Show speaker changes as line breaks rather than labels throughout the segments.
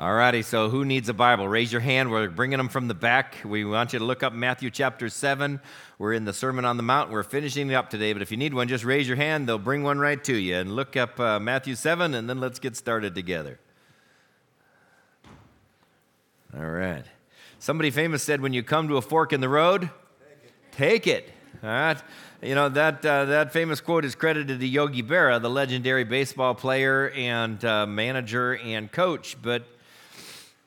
All righty, so who needs a Bible? Raise your hand. We're bringing them from the back. We want you to look up Matthew chapter 7. We're in the Sermon on the Mount. We're finishing it up today, but if you need one, just raise your hand. They'll bring one right to you. And look up uh, Matthew 7, and then let's get started together. All right. Somebody famous said, when you come to a fork in the road, take it. Take it. All right. You know, that, uh, that famous quote is credited to Yogi Berra, the legendary baseball player and uh, manager and coach. But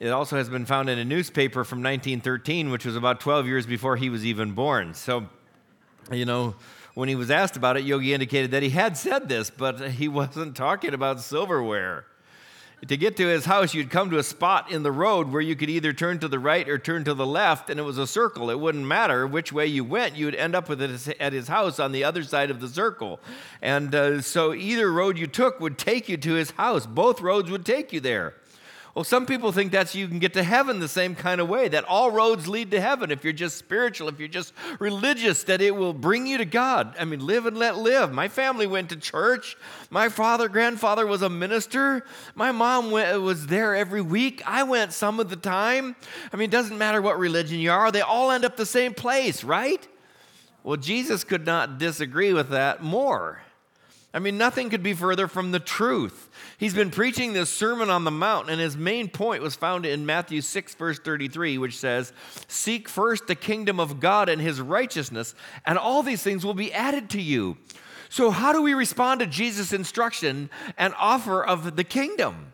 it also has been found in a newspaper from 1913, which was about 12 years before he was even born. So, you know, when he was asked about it, Yogi indicated that he had said this, but he wasn't talking about silverware. To get to his house, you'd come to a spot in the road where you could either turn to the right or turn to the left, and it was a circle. It wouldn't matter which way you went, you'd end up with it at his house on the other side of the circle. And uh, so either road you took would take you to his house, both roads would take you there. Well, some people think that's you can get to heaven the same kind of way, that all roads lead to heaven. If you're just spiritual, if you're just religious, that it will bring you to God. I mean, live and let live. My family went to church. My father, grandfather was a minister. My mom went, was there every week. I went some of the time. I mean, it doesn't matter what religion you are, they all end up the same place, right? Well, Jesus could not disagree with that more. I mean, nothing could be further from the truth. He's been preaching this Sermon on the Mount, and his main point was found in Matthew 6, verse 33, which says, Seek first the kingdom of God and his righteousness, and all these things will be added to you. So, how do we respond to Jesus' instruction and offer of the kingdom?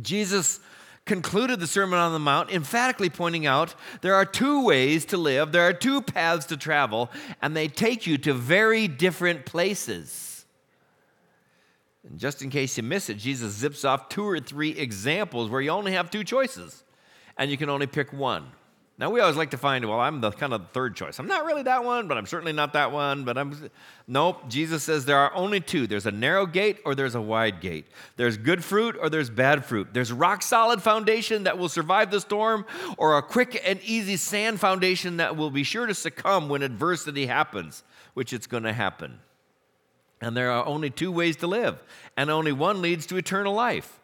Jesus concluded the Sermon on the Mount, emphatically pointing out there are two ways to live, there are two paths to travel, and they take you to very different places. And just in case you miss it, Jesus zips off two or three examples where you only have two choices and you can only pick one. Now, we always like to find, well, I'm the kind of third choice. I'm not really that one, but I'm certainly not that one. But I'm, nope. Jesus says there are only two there's a narrow gate or there's a wide gate. There's good fruit or there's bad fruit. There's rock solid foundation that will survive the storm or a quick and easy sand foundation that will be sure to succumb when adversity happens, which it's going to happen. And there are only two ways to live, and only one leads to eternal life.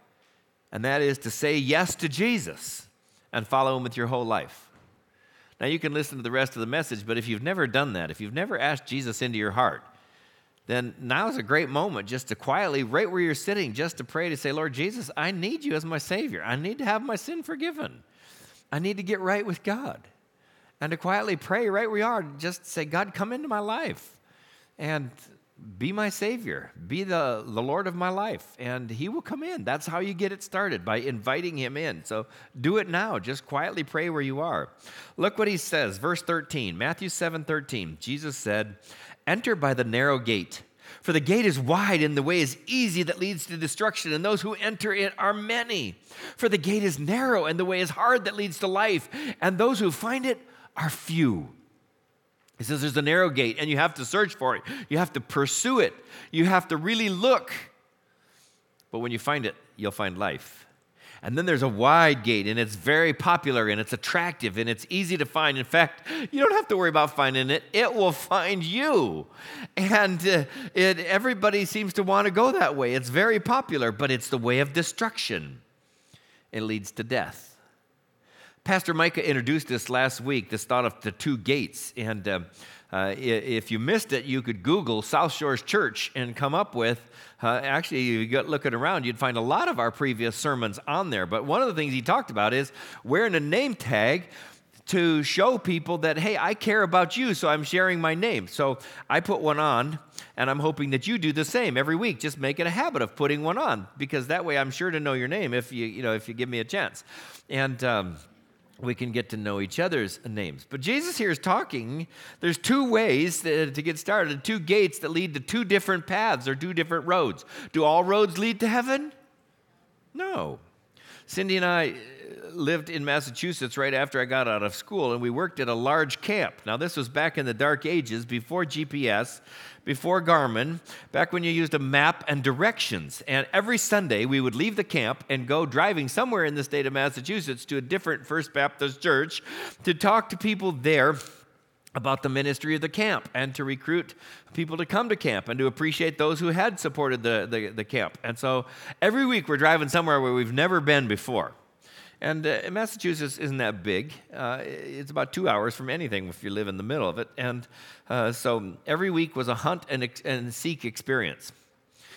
And that is to say yes to Jesus and follow him with your whole life. Now, you can listen to the rest of the message, but if you've never done that, if you've never asked Jesus into your heart, then now is a great moment just to quietly, right where you're sitting, just to pray to say, Lord Jesus, I need you as my Savior. I need to have my sin forgiven. I need to get right with God. And to quietly pray right where you are, just say, God, come into my life. And be my Savior, be the, the Lord of my life, and He will come in. That's how you get it started, by inviting Him in. So do it now. Just quietly pray where you are. Look what He says, verse 13, Matthew 7 13. Jesus said, Enter by the narrow gate. For the gate is wide and the way is easy that leads to destruction, and those who enter it are many. For the gate is narrow and the way is hard that leads to life, and those who find it are few. He says there's a narrow gate and you have to search for it. You have to pursue it. You have to really look. But when you find it, you'll find life. And then there's a wide gate, and it's very popular, and it's attractive, and it's easy to find. In fact, you don't have to worry about finding it, it will find you. And uh, it, everybody seems to want to go that way. It's very popular, but it's the way of destruction. It leads to death. Pastor Micah introduced this last week, this thought of the two gates. And uh, uh, if you missed it, you could Google South Shores Church and come up with, uh, actually, you got looking around, you'd find a lot of our previous sermons on there. But one of the things he talked about is wearing a name tag to show people that, hey, I care about you, so I'm sharing my name. So I put one on, and I'm hoping that you do the same every week. Just make it a habit of putting one on, because that way I'm sure to know your name if you, you know, if you give me a chance. And, um, we can get to know each other's names. But Jesus here is talking. There's two ways to, get started, two gates that lead to two different paths or two different roads. Do all roads lead to heaven? No. Cindy and I uh, lived in Massachusetts right after I got out of school, and we worked at a large camp. Now, this was back in the dark ages, before GPS, before Garmin, back when you used a map and directions. And every Sunday, we would leave the camp and go driving somewhere in the state of Massachusetts to a different First Baptist church to talk to people there about the ministry of the camp and to recruit people to come to camp and to appreciate those who had supported the, the, the camp. And so every week we're driving somewhere where we've never been before. And uh, Massachusetts isn't that big. Uh, it's about two hours from anything if you live in the middle of it. And uh, so every week was a hunt and, ex- and seek experience.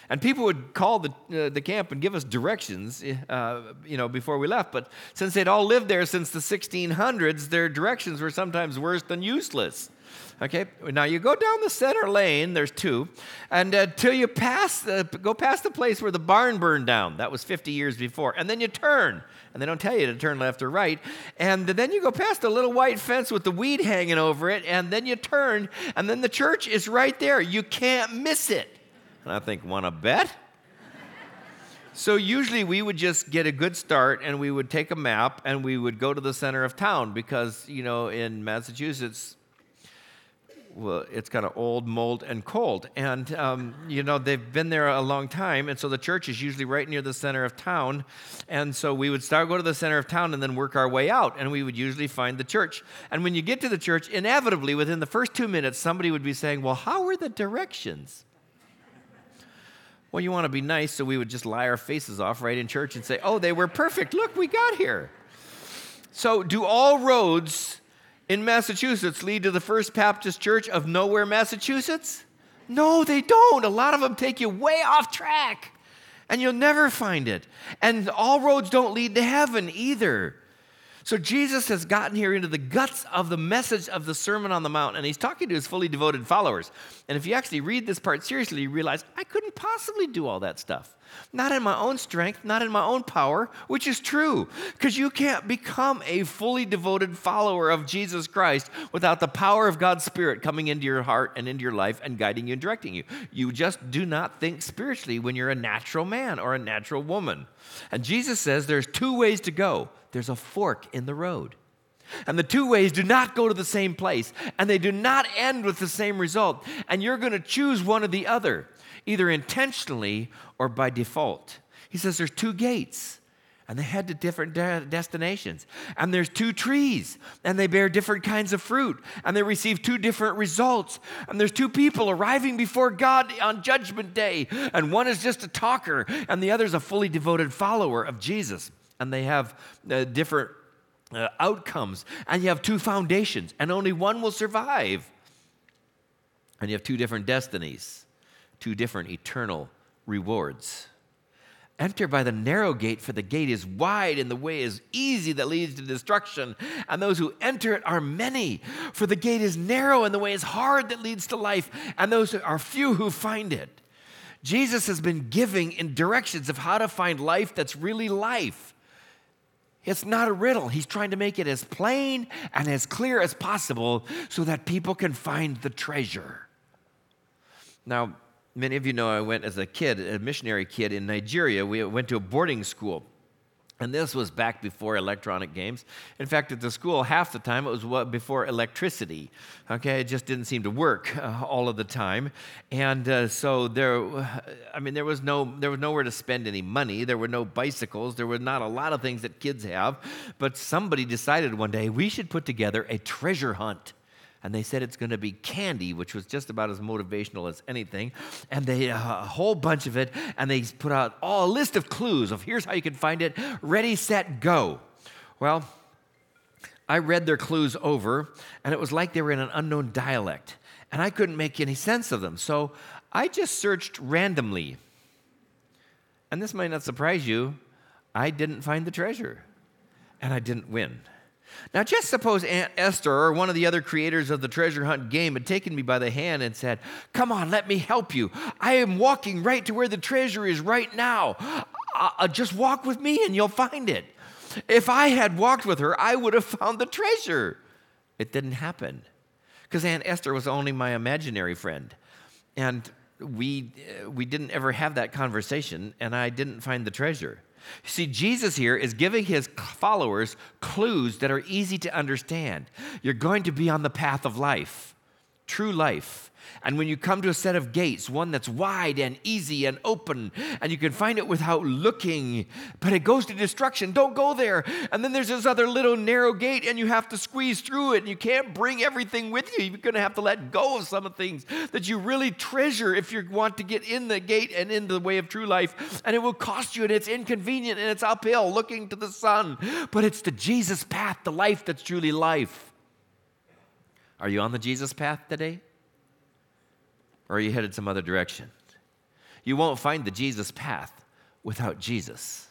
And people would call the, uh, the camp and give us directions, uh, you know, before we left. But since they'd all lived there since the 1600s, their directions were sometimes worse than useless. Okay, now you go down the center lane, there's two, and until uh, you pass the, go past the place where the barn burned down. That was 50 years before. And then you turn, and they don't tell you to turn left or right. And then you go past a little white fence with the weed hanging over it, and then you turn, and then the church is right there. You can't miss it. And I think, want to bet? So usually we would just get a good start and we would take a map and we would go to the center of town because, you know, in Massachusetts, well, it's kind of old, mold, and cold. And, um, you know, they've been there a long time. And so the church is usually right near the center of town. And so we would start, go to the center of town, and then work our way out. And we would usually find the church. And when you get to the church, inevitably, within the first two minutes, somebody would be saying, Well, how are the directions? Well, you want to be nice, so we would just lie our faces off right in church and say, Oh, they were perfect. Look, we got here. So, do all roads in Massachusetts lead to the First Baptist Church of nowhere, Massachusetts? No, they don't. A lot of them take you way off track, and you'll never find it. And all roads don't lead to heaven either. So Jesus has gotten here into the guts of the message of the Sermon on the Mount, and he's talking to his fully devoted followers. And if you actually read this part seriously, you realize I couldn't possibly do all that stuff. Not in my own strength, not in my own power, which is true, because you can't become a fully devoted follower of Jesus Christ without the power of God's Spirit coming into your heart and into your life and guiding you and directing you. You just do not think spiritually when you're a natural man or a natural woman. And Jesus says there's two ways to go there's a fork in the road. And the two ways do not go to the same place, and they do not end with the same result. And you're going to choose one or the other, either intentionally or by default. He says there's two gates, and they head to different de- destinations. And there's two trees, and they bear different kinds of fruit, and they receive two different results. And there's two people arriving before God on Judgment Day, and one is just a talker, and the other is a fully devoted follower of Jesus. And they have uh, different uh, outcomes, and you have two foundations, and only one will survive. And you have two different destinies, two different eternal rewards. Enter by the narrow gate, for the gate is wide and the way is easy that leads to destruction, and those who enter it are many. For the gate is narrow and the way is hard that leads to life, and those are few who find it. Jesus has been giving in directions of how to find life that's really life. It's not a riddle. He's trying to make it as plain and as clear as possible so that people can find the treasure. Now, many of you know I went as a kid, a missionary kid in Nigeria. We went to a boarding school. And this was back before electronic games. In fact, at the school, half the time it was before electricity. Okay, it just didn't seem to work uh, all of the time, and uh, so there. I mean, there was no, there was nowhere to spend any money. There were no bicycles. There were not a lot of things that kids have. But somebody decided one day we should put together a treasure hunt and they said it's going to be candy, which was just about as motivational as anything. And they uh, a whole bunch of it, and they put out all a list of clues of here's how you can find it. Ready, set, go. Well, I read their clues over, and it was like they were in an unknown dialect, and I couldn't make any sense of them. So I just searched randomly. And this might not surprise you, I didn't find the treasure, and I didn't win. Now, just suppose Aunt Esther or one of the other creators of the treasure hunt game had taken me by the hand and said, Come on, let me help you. I am walking right to where the treasure is right now. Uh, uh, just walk with me and you'll find it. If I had walked with her, I would have found the treasure. It didn't happen because Aunt Esther was only my imaginary friend. And we, uh, we didn't ever have that conversation, and I didn't find the treasure. See, Jesus here is giving his followers clues that are easy to understand. You're going to be on the path of life, true life. And when you come to a set of gates, one that's wide and easy and open, and you can find it without looking, but it goes to destruction, don't go there. And then there's this other little narrow gate, and you have to squeeze through it, and you can't bring everything with you. You're going to have to let go of some of things that you really treasure if you want to get in the gate and into the way of true life. And it will cost you, and it's inconvenient, and it's uphill looking to the sun. But it's the Jesus path, the life that's truly life. Are you on the Jesus path today? Or are you headed some other direction? You won't find the Jesus path without Jesus.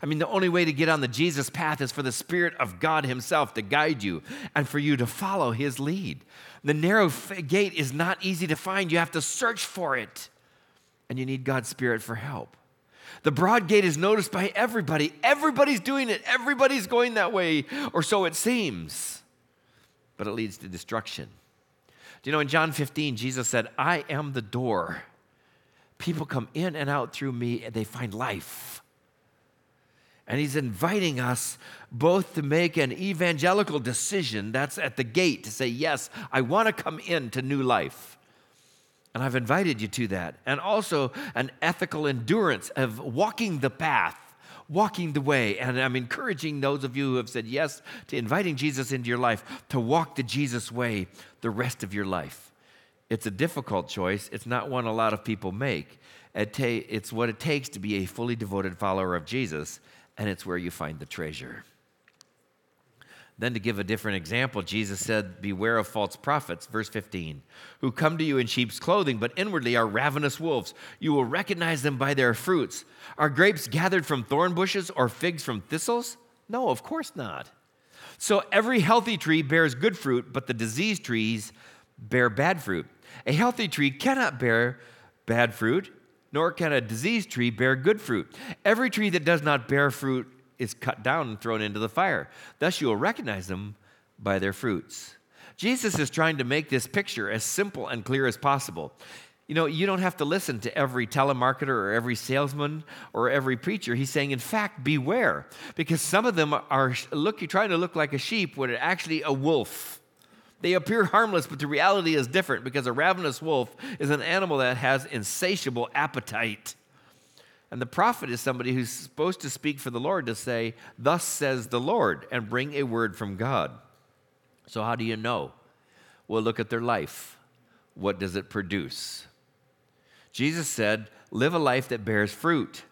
I mean, the only way to get on the Jesus path is for the Spirit of God Himself to guide you and for you to follow His lead. The narrow gate is not easy to find, you have to search for it, and you need God's Spirit for help. The broad gate is noticed by everybody. Everybody's doing it, everybody's going that way, or so it seems. But it leads to destruction. Do you know in John 15, Jesus said, I am the door. People come in and out through me and they find life. And he's inviting us both to make an evangelical decision, that's at the gate, to say, Yes, I want to come into new life. And I've invited you to that. And also an ethical endurance of walking the path walking the way. And I'm encouraging those of you who have said yes to inviting Jesus into your life to walk the Jesus way the rest of your life. It's a difficult choice, it's not one a lot of people make. It's what it takes to be a fully devoted follower of Jesus, and it's where you find the treasure. Then, to give a different example, Jesus said, Beware of false prophets, verse 15, who come to you in sheep's clothing, but inwardly are ravenous wolves. You will recognize them by their fruits. Are grapes gathered from thorn bushes or figs from thistles? No, of course not. So, every healthy tree bears good fruit, but the diseased trees bear bad fruit. A healthy tree cannot bear bad fruit, nor can a diseased tree bear good fruit. Every tree that does not bear fruit is cut down and thrown into the fire. Thus, you will recognize them by their fruits. Jesus is trying to make this picture as simple and clear as possible. You know, you don't have to listen to every telemarketer or every salesman or every preacher. He's saying, in fact, beware, because some of them are look, trying to look like a sheep when actually a wolf. They appear harmless, but the reality is different because a ravenous wolf is an animal that has insatiable appetite. And the prophet is somebody who's supposed to speak for the Lord to say, Thus says the Lord, and bring a word from God. So, how do you know? Well, look at their life. What does it produce? Jesus said, Live a life that bears fruit.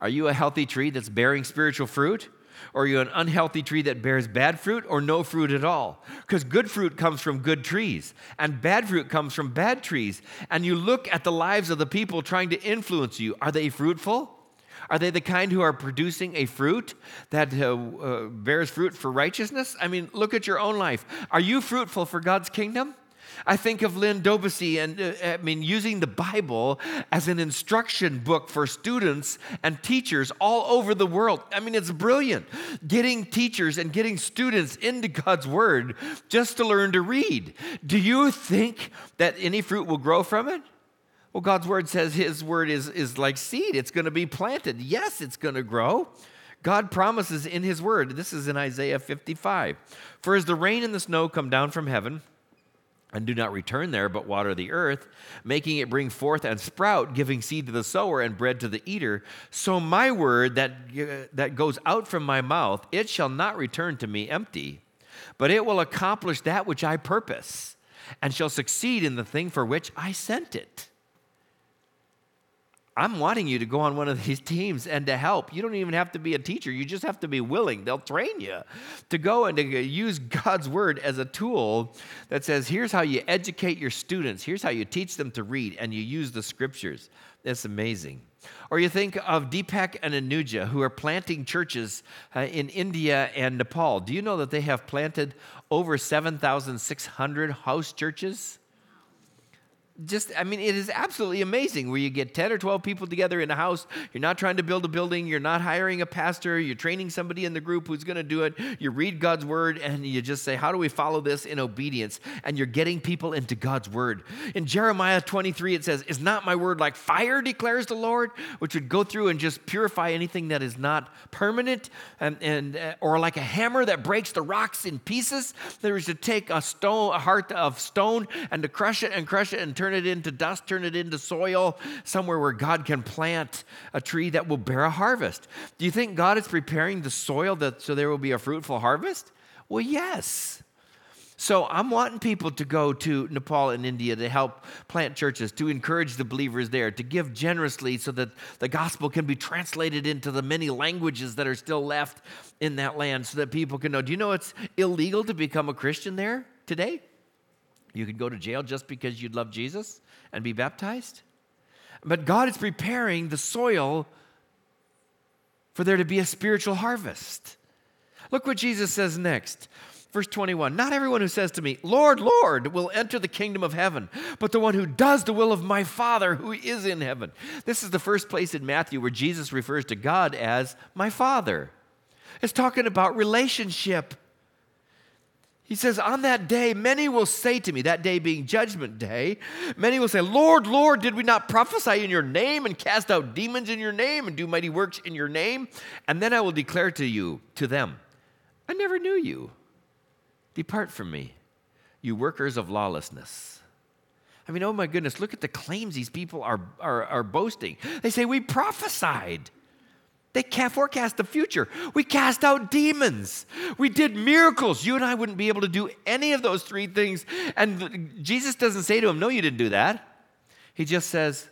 Are you a healthy tree that's bearing spiritual fruit? Or are you an unhealthy tree that bears bad fruit or no fruit at all? Because good fruit comes from good trees, and bad fruit comes from bad trees. And you look at the lives of the people trying to influence you. Are they fruitful? Are they the kind who are producing a fruit that uh, uh, bears fruit for righteousness? I mean, look at your own life. Are you fruitful for God's kingdom? I think of Lynn Dobesey and uh, I mean using the Bible as an instruction book for students and teachers all over the world. I mean it's brilliant. Getting teachers and getting students into God's word just to learn to read. Do you think that any fruit will grow from it? Well, God's word says his word is, is like seed. It's going to be planted. Yes, it's going to grow. God promises in his word. This is in Isaiah 55. For as the rain and the snow come down from heaven, and do not return there, but water the earth, making it bring forth and sprout, giving seed to the sower and bread to the eater. So my word that, uh, that goes out from my mouth, it shall not return to me empty, but it will accomplish that which I purpose, and shall succeed in the thing for which I sent it. I'm wanting you to go on one of these teams and to help. You don't even have to be a teacher, you just have to be willing. They'll train you to go and to use God's word as a tool that says, here's how you educate your students, here's how you teach them to read, and you use the scriptures. That's amazing. Or you think of Deepak and Anuja, who are planting churches uh, in India and Nepal. Do you know that they have planted over 7,600 house churches? Just, I mean, it is absolutely amazing where you get 10 or 12 people together in a house. You're not trying to build a building. You're not hiring a pastor. You're training somebody in the group who's going to do it. You read God's word and you just say, How do we follow this in obedience? And you're getting people into God's word. In Jeremiah 23, it says, Is not my word like fire, declares the Lord, which would go through and just purify anything that is not permanent, and, and uh, or like a hammer that breaks the rocks in pieces. There is to take a stone, a heart of stone, and to crush it and crush it and turn it into dust, turn it into soil, somewhere where God can plant a tree that will bear a harvest. Do you think God is preparing the soil that, so there will be a fruitful harvest? Well, yes. So I'm wanting people to go to Nepal and India to help plant churches, to encourage the believers there, to give generously so that the gospel can be translated into the many languages that are still left in that land so that people can know. Do you know it's illegal to become a Christian there today? You could go to jail just because you'd love Jesus and be baptized. But God is preparing the soil for there to be a spiritual harvest. Look what Jesus says next. Verse 21 Not everyone who says to me, Lord, Lord, will enter the kingdom of heaven, but the one who does the will of my Father who is in heaven. This is the first place in Matthew where Jesus refers to God as my Father. It's talking about relationship. He says, On that day, many will say to me, that day being judgment day, many will say, Lord, Lord, did we not prophesy in your name and cast out demons in your name and do mighty works in your name? And then I will declare to you, to them, I never knew you. Depart from me, you workers of lawlessness. I mean, oh my goodness, look at the claims these people are, are, are boasting. They say, We prophesied. They can't forecast the future. We cast out demons. We did miracles. You and I wouldn't be able to do any of those three things. And Jesus doesn't say to him, No, you didn't do that. He just says,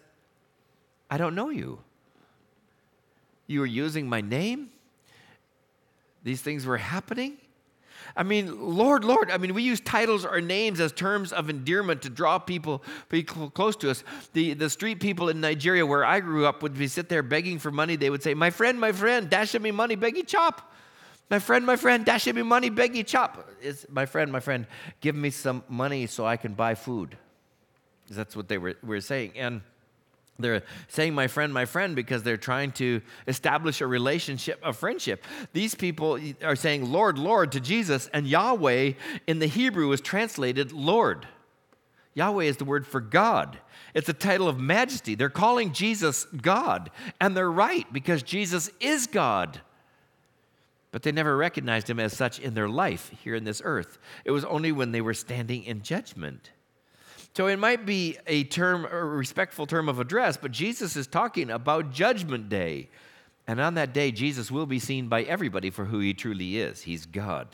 I don't know you. You were using my name. These things were happening. I mean, Lord, Lord. I mean, we use titles or names as terms of endearment to draw people close to us. The, the street people in Nigeria, where I grew up, would be sit there begging for money. They would say, My friend, my friend, dash at me money, beggy chop. My friend, my friend, dash at me money, beggy chop. It's, my friend, my friend, give me some money so I can buy food. That's what they were, were saying. And they're saying my friend, my friend, because they're trying to establish a relationship of friendship. These people are saying Lord, Lord to Jesus, and Yahweh in the Hebrew is translated Lord. Yahweh is the word for God. It's a title of majesty. They're calling Jesus God, and they're right because Jesus is God. But they never recognized him as such in their life here in this earth. It was only when they were standing in judgment. So it might be a term, a respectful term of address, but Jesus is talking about Judgment Day. And on that day, Jesus will be seen by everybody for who he truly is. He's God.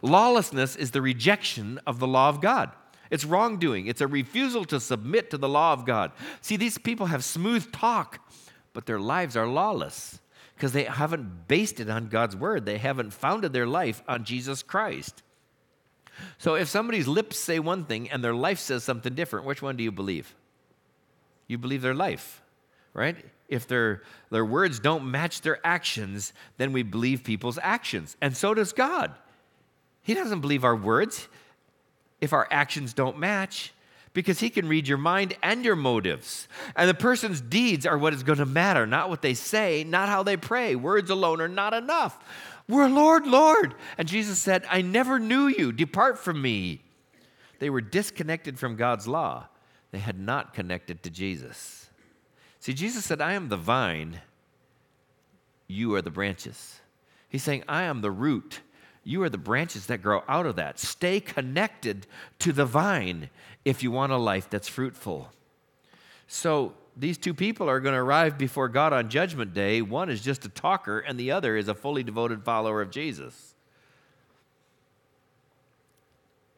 Lawlessness is the rejection of the law of God. It's wrongdoing. It's a refusal to submit to the law of God. See, these people have smooth talk, but their lives are lawless because they haven't based it on God's word. They haven't founded their life on Jesus Christ. So if somebody's lips say one thing and their life says something different, which one do you believe? You believe their life, right? If their, their words don't match their actions, then we believe people's actions. And so does God. He doesn't believe our words if our actions don't match because he can read your mind and your motives. And the person's deeds are what is going to matter, not what they say, not how they pray. Words alone are not enough. We're Lord, Lord. And Jesus said, I never knew you. Depart from me. They were disconnected from God's law, they had not connected to Jesus. See, Jesus said, I am the vine, you are the branches. He's saying, I am the root. You are the branches that grow out of that. Stay connected to the vine if you want a life that's fruitful. So, these two people are going to arrive before God on Judgment Day. One is just a talker, and the other is a fully devoted follower of Jesus.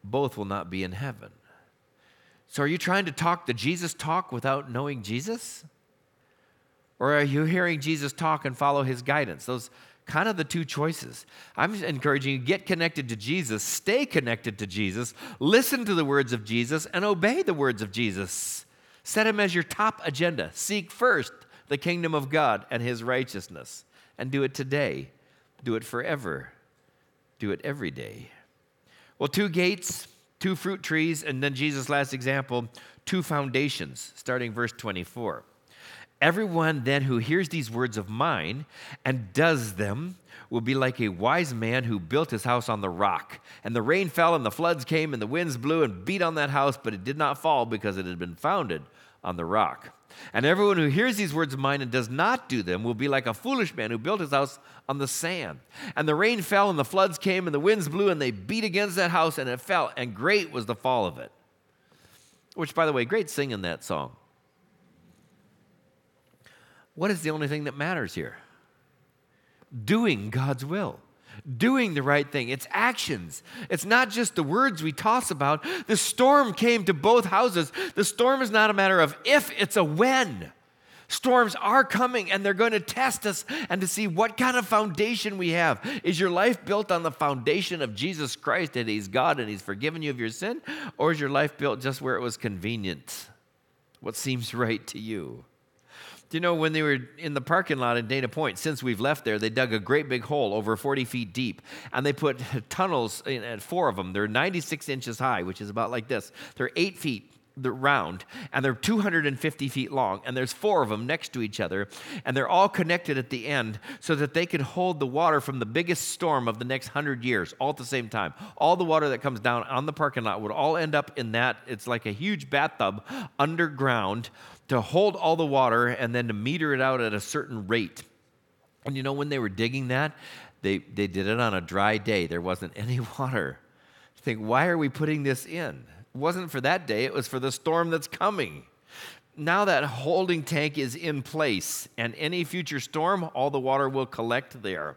Both will not be in heaven. So, are you trying to talk the Jesus talk without knowing Jesus? Or are you hearing Jesus talk and follow his guidance? Those kind of the two choices. I'm encouraging you get connected to Jesus, stay connected to Jesus, listen to the words of Jesus, and obey the words of Jesus. Set him as your top agenda. Seek first the kingdom of God and his righteousness. And do it today. Do it forever. Do it every day. Well, two gates, two fruit trees, and then Jesus' last example, two foundations, starting verse 24. Everyone then who hears these words of mine and does them will be like a wise man who built his house on the rock. And the rain fell, and the floods came, and the winds blew and beat on that house, but it did not fall because it had been founded on the rock. And everyone who hears these words of mine and does not do them will be like a foolish man who built his house on the sand. And the rain fell, and the floods came, and the winds blew, and they beat against that house, and it fell, and great was the fall of it. Which, by the way, great singing that song. What is the only thing that matters here? Doing God's will doing the right thing. It's actions. It's not just the words we toss about. The storm came to both houses. The storm is not a matter of if, it's a when. Storms are coming and they're going to test us and to see what kind of foundation we have. Is your life built on the foundation of Jesus Christ that He's God and He's forgiven you of your sin? Or is your life built just where it was convenient? What seems right to you? Do you know when they were in the parking lot at Dana Point, since we've left there, they dug a great big hole over 40 feet deep and they put tunnels in, four of them. They're 96 inches high, which is about like this. They're eight feet round and they're 250 feet long and there's four of them next to each other and they're all connected at the end so that they can hold the water from the biggest storm of the next 100 years all at the same time all the water that comes down on the parking lot would all end up in that it's like a huge bathtub underground to hold all the water and then to meter it out at a certain rate. And you know, when they were digging that, they, they did it on a dry day. There wasn't any water. I think, why are we putting this in? It wasn't for that day, it was for the storm that's coming. Now that holding tank is in place, and any future storm, all the water will collect there.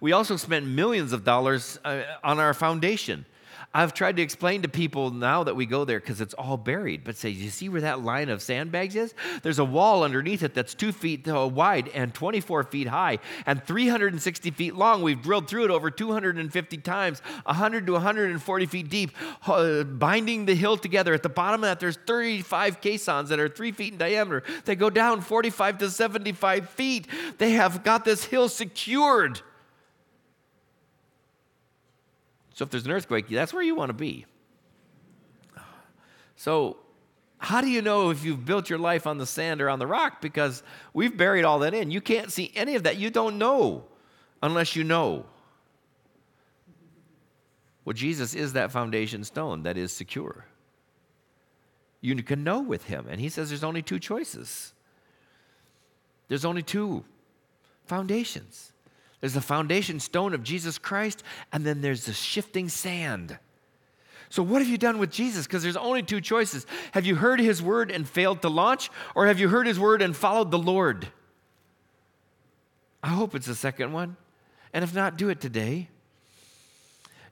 We also spent millions of dollars uh, on our foundation. I've tried to explain to people now that we go there because it's all buried, but say, you see where that line of sandbags is? There's a wall underneath it that's two feet uh, wide and 24 feet high and 360 feet long. We've drilled through it over 250 times, 100 to 140 feet deep, uh, binding the hill together. At the bottom of that, there's 35 caissons that are three feet in diameter. They go down 45 to 75 feet. They have got this hill secured. So if there's an earthquake, that's where you want to be. So, how do you know if you've built your life on the sand or on the rock? Because we've buried all that in. You can't see any of that. You don't know unless you know. Well, Jesus is that foundation stone that is secure. You can know with him. And he says there's only two choices. There's only two foundations. There's the foundation stone of Jesus Christ, and then there's the shifting sand. So, what have you done with Jesus? Because there's only two choices. Have you heard his word and failed to launch, or have you heard his word and followed the Lord? I hope it's the second one. And if not, do it today.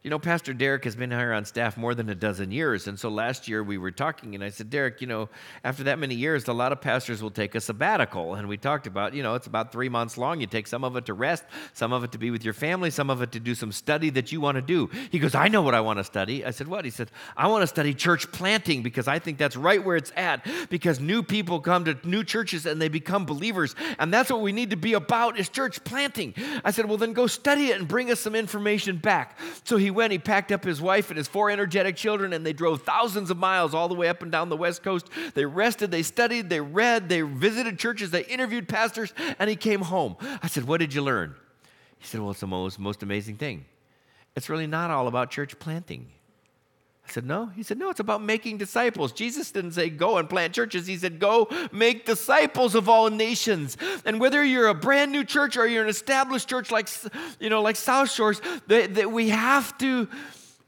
You know, Pastor Derek has been here on staff more than a dozen years. And so last year we were talking, and I said, Derek, you know, after that many years, a lot of pastors will take a sabbatical. And we talked about, you know, it's about three months long. You take some of it to rest, some of it to be with your family, some of it to do some study that you want to do. He goes, I know what I want to study. I said, What? He said, I want to study church planting because I think that's right where it's at. Because new people come to new churches and they become believers. And that's what we need to be about is church planting. I said, Well, then go study it and bring us some information back. So he went, he packed up his wife and his four energetic children, and they drove thousands of miles all the way up and down the West Coast. They rested, they studied, they read, they visited churches, they interviewed pastors, and he came home. I said, What did you learn? He said, Well, it's the most, most amazing thing. It's really not all about church planting. I said, No. He said, No, it's about making disciples. Jesus didn't say go and plant churches. He said, Go make disciples of all nations. And whether you're a brand new church or you're an established church like, you know, like South Shores, that, we have to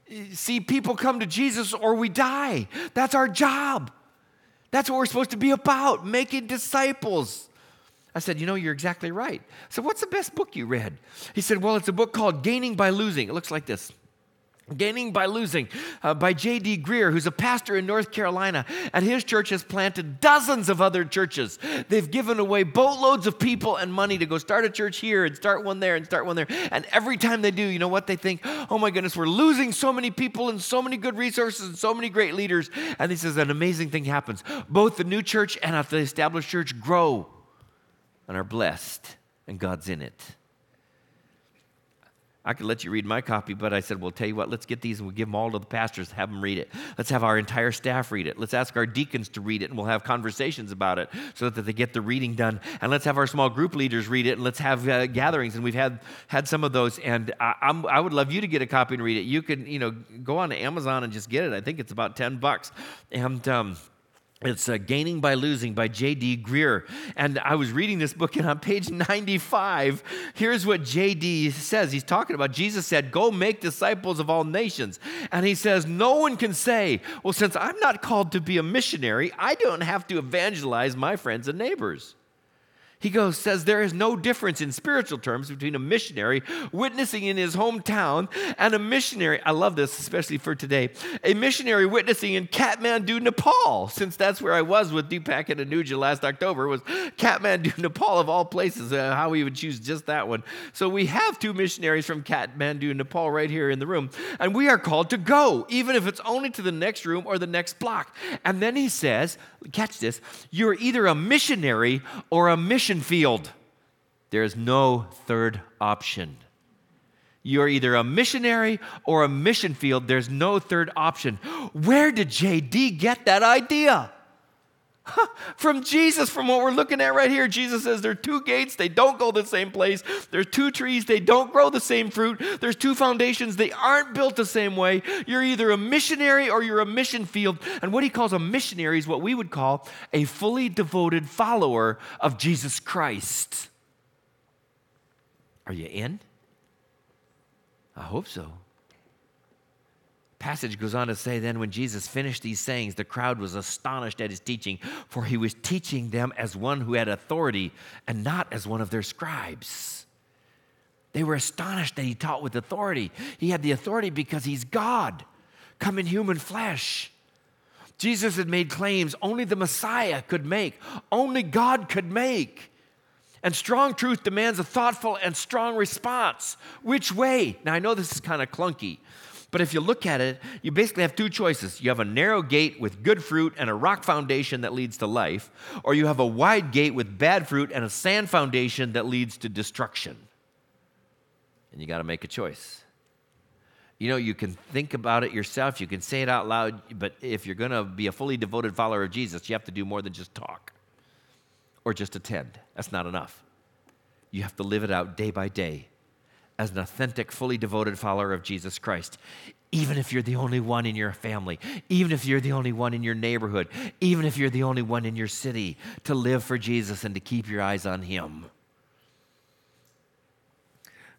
eh, see people come to Jesus or we die. That's our job. That's what we're supposed to be about, making disciples. I said, You know, you're exactly right. So, what's the best book you read? He said, Well, it's a book called Gaining by Losing. It looks like this. Gaining by Losing uh, by J.D. Greear, who's a pastor in North Carolina. And his church has planted dozens of other churches. They've given away boatloads of people and money to go start a church here and start one there and start one there. And every time they do, you know what they think? Oh my goodness, we're losing so many people and so many good resources and so many great leaders. And he says an amazing thing happens. Both the new church and the established church grow and are blessed, and God's in it. I could let you read my copy, but I said, well, tell you what, let's get these and we'll give them all to the pastors, have them read it. Let's have our entire staff read it. Let's ask our deacons to read it, and we'll have conversations about it so that they get the reading done. And let's have our small group leaders read it, and let's have uh, gatherings. And we've had had some of those. And I, I, would love you to get a copy and read it. You can, you know, go on to Amazon and just get it. I think it's about ten bucks. And um, it's uh, Gaining by Losing by J.D. Greear. And I was reading this book, and on page 95, here's what J.D. says. He's talking about Jesus said, Go make disciples of all nations. And he says, No one can say, Well, since I'm not called to be a missionary, I don't have to evangelize my friends and neighbors. He goes, says there is no difference in spiritual terms between a missionary witnessing in his hometown and a missionary. I love this, especially for today. A missionary witnessing in Kathmandu, Nepal, since that's where I was with Deepak and Anuja last October, was Kathmandu, Nepal, of all places. Uh, how we would choose just that one. So we have two missionaries from Kathmandu, Nepal, right here in the room, and we are called to go, even if it's only to the next room or the next block. And then he says, catch this, you're either a missionary or a missionary mission field. There is no third option. You're either a missionary or a mission field. There's no third option. Where did JD get that idea? From Jesus, from what we're looking at right here. Jesus says there are two gates, they don't go the same place. There's two trees, they don't grow the same fruit. There's two foundations, they aren't built the same way. You're either a missionary or you're a mission field. And what he calls a missionary is what we would call a fully devoted follower of Jesus Christ. Are you in? I hope so passage goes on to say then when Jesus finished these sayings, the crowd was astonished at his teaching, for he was teaching them as one who had authority and not as one of their scribes. They were astonished that he taught with authority. He had the authority because he's God, come in human flesh. Jesus had made claims only the Messiah could make, only God could make. And strong truth demands a thoughtful and strong response. Which way? Now, I know this is kind of clunky, but if you look at it, you basically have two choices. You have a narrow gate with good fruit and a rock foundation that leads to life, or you have a wide gate with bad fruit and a sand foundation that leads to destruction. And you got to make a choice. You know, you can think about it yourself, you can say it out loud, but if you're going to be a fully devoted follower of Jesus, you have to do more than just talk or just attend. That's not enough. You have to live it out day by day as an authentic, fully devoted follower of Jesus Christ. Even if you're the only one in your family, even if you're the only one in your neighborhood, even if you're the only one in your city, to live for Jesus and to keep your eyes on Him.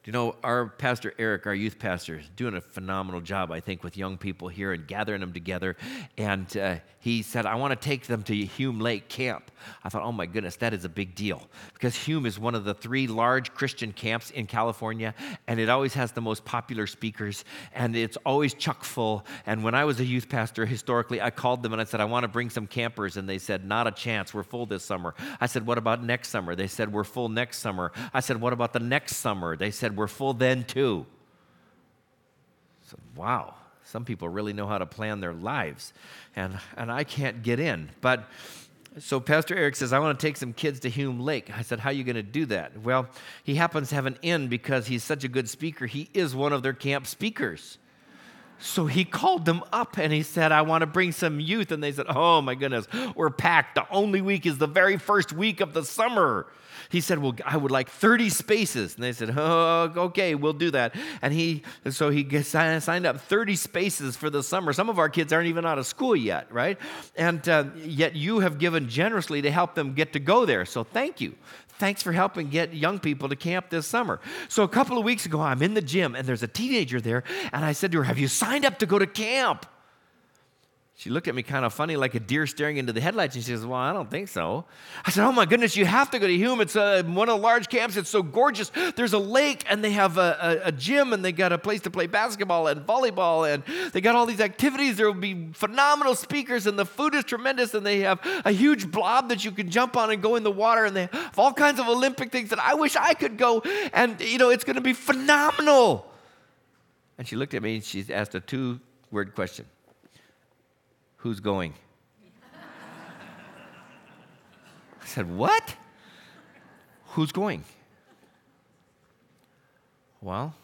You know, our pastor Eric, our youth pastor, is doing a phenomenal job, I think, with young people here and gathering them together. And uh, he said, I want to take them to Hume Lake Camp. I thought, oh my goodness, that is a big deal because Hume is one of the three large Christian camps in California, and it always has the most popular speakers, and it's always chock full. And when I was a youth pastor, historically, I called them and I said, I want to bring some campers, and they said, not a chance, we're full this summer. I said, what about next summer? They said, we're full next summer. I said, what about the next summer? They said, we're full then too. So, wow, some people really know how to plan their lives, and, and I can't get in. But so Pastor Eric says, I want to take some kids to Hume Lake. I said, How are you going to do that? Well, he happens to have an in because he's such a good speaker. He is one of their camp speakers. So he called them up and he said, I want to bring some youth. And they said, Oh my goodness, we're packed. The only week is the very first week of the summer. He said, Well, I would like 30 spaces. And they said, Oh, okay, we'll do that. And he, so he signed up 30 spaces for the summer. Some of our kids aren't even out of school yet, right? And uh, yet you have given generously to help them get to go there. So thank you. Thanks for helping get young people to camp this summer. So, a couple of weeks ago, I'm in the gym and there's a teenager there, and I said to her, Have you signed up to go to camp? She looked at me kind of funny, like a deer staring into the headlights, and she says, Well, I don't think so. I said, Oh my goodness, you have to go to Hume. It's uh, one of the large camps. It's so gorgeous. There's a lake, and they have a, a, a, gym, and they got a place to play basketball and volleyball, and they got all these activities. There will be phenomenal speakers, and the food is tremendous, and they have a huge blob that you can jump on and go in the water, and they have all kinds of Olympic things that I wish I could go, and you know, it's going to be phenomenal. And she looked at me and she asked a two word question. Who's going? I said, What? Who's going? Well,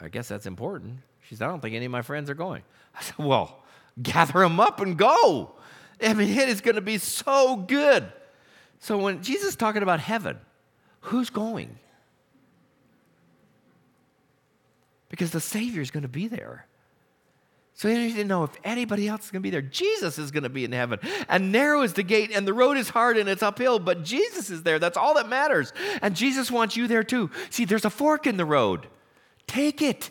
I guess that's important. She said, I don't think any of my friends are going. I said, Well, gather them up and go. I mean, it is going to be so good. So when Jesus is talking about heaven, who's going? Because the Savior is going to be there. So you need to know if anybody else is going to be there. Jesus is going to be in heaven. And narrow is the gate, and the road is hard and it's uphill, but Jesus is there. That's all that matters. And Jesus wants you there too. See, there's a fork in the road. Take it.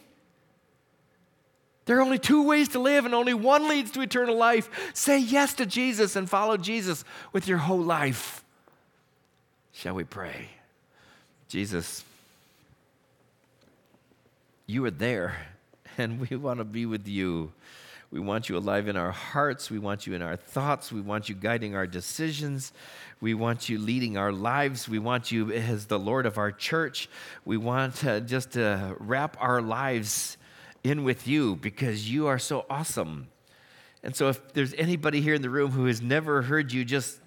There are only two ways to live, and only one leads to eternal life. Say yes to Jesus and follow Jesus with your whole life. Shall we pray? Jesus, you are there, and we want to be with you. We want you alive in our hearts. We want you in our thoughts. We want you guiding our decisions. We want you leading our lives. We want you as the Lord of our church. We want uh, just to wrap our lives in with you because you are so awesome. And so, if there's anybody here in the room who has never heard you just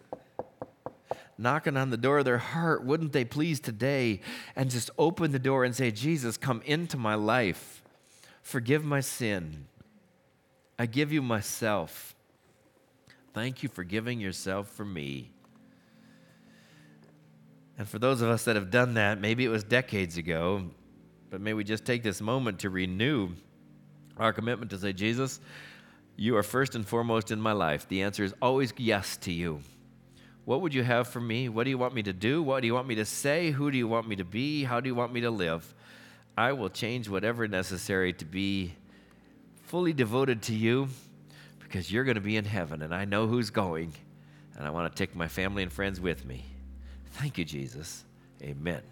knocking on the door of their heart, wouldn't they please today and just open the door and say, Jesus, come into my life, forgive my sin, I give you myself. Thank you for giving yourself for me. And for those of us that have done that, maybe it was decades ago, but may we just take this moment to renew our commitment to say, Jesus, you are first and foremost in my life. The answer is always yes to you. What would you have for me? What do you want me to do? What do you want me to say? Who do you want me to be? How do you want me to live? I will change whatever necessary to be fully devoted to you because you're going to be in heaven and I know who's going and I want to take my family and friends with me. Thank you, Jesus. Amen.